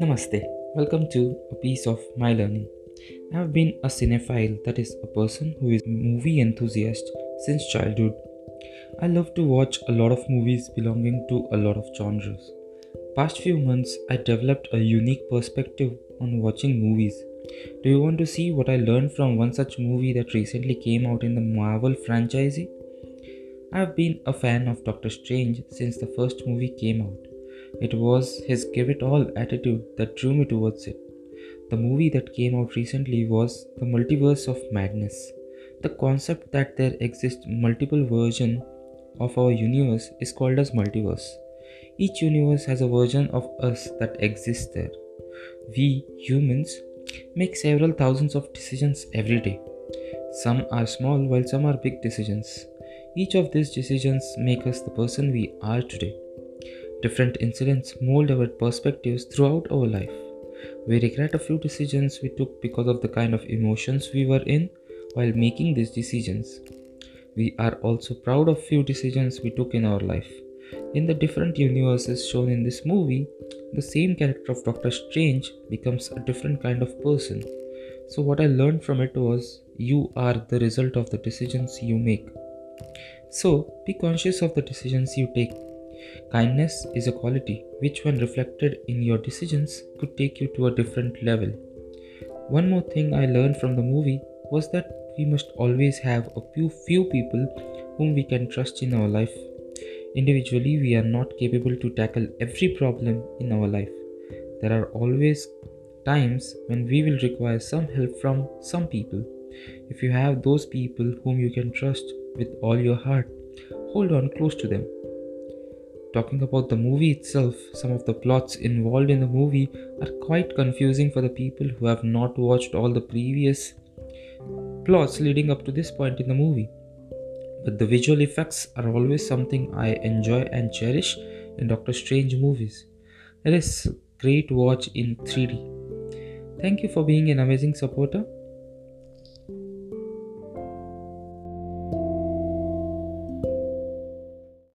Namaste. Welcome to a piece of my learning. I have been a cinephile, that is, a person who is movie enthusiast since childhood. I love to watch a lot of movies belonging to a lot of genres. Past few months, I developed a unique perspective on watching movies. Do you want to see what I learned from one such movie that recently came out in the Marvel franchise? I have been a fan of Doctor Strange since the first movie came out. It was his give it all attitude that drew me towards it. The movie that came out recently was The Multiverse of Madness. The concept that there exist multiple versions of our universe is called as multiverse. Each universe has a version of us that exists there. We, humans, make several thousands of decisions every day. Some are small while some are big decisions. Each of these decisions make us the person we are today. Different incidents mold our perspectives throughout our life. We regret a few decisions we took because of the kind of emotions we were in while making these decisions. We are also proud of few decisions we took in our life. In the different universes shown in this movie, the same character of Doctor Strange becomes a different kind of person. So, what I learned from it was you are the result of the decisions you make. So, be conscious of the decisions you take. Kindness is a quality which, when reflected in your decisions, could take you to a different level. One more thing I learned from the movie was that we must always have a few, few people whom we can trust in our life. Individually, we are not capable to tackle every problem in our life. There are always times when we will require some help from some people. If you have those people whom you can trust with all your heart, hold on close to them. Talking about the movie itself, some of the plots involved in the movie are quite confusing for the people who have not watched all the previous plots leading up to this point in the movie. But the visual effects are always something I enjoy and cherish in Doctor Strange movies. It is great watch in 3D. Thank you for being an amazing supporter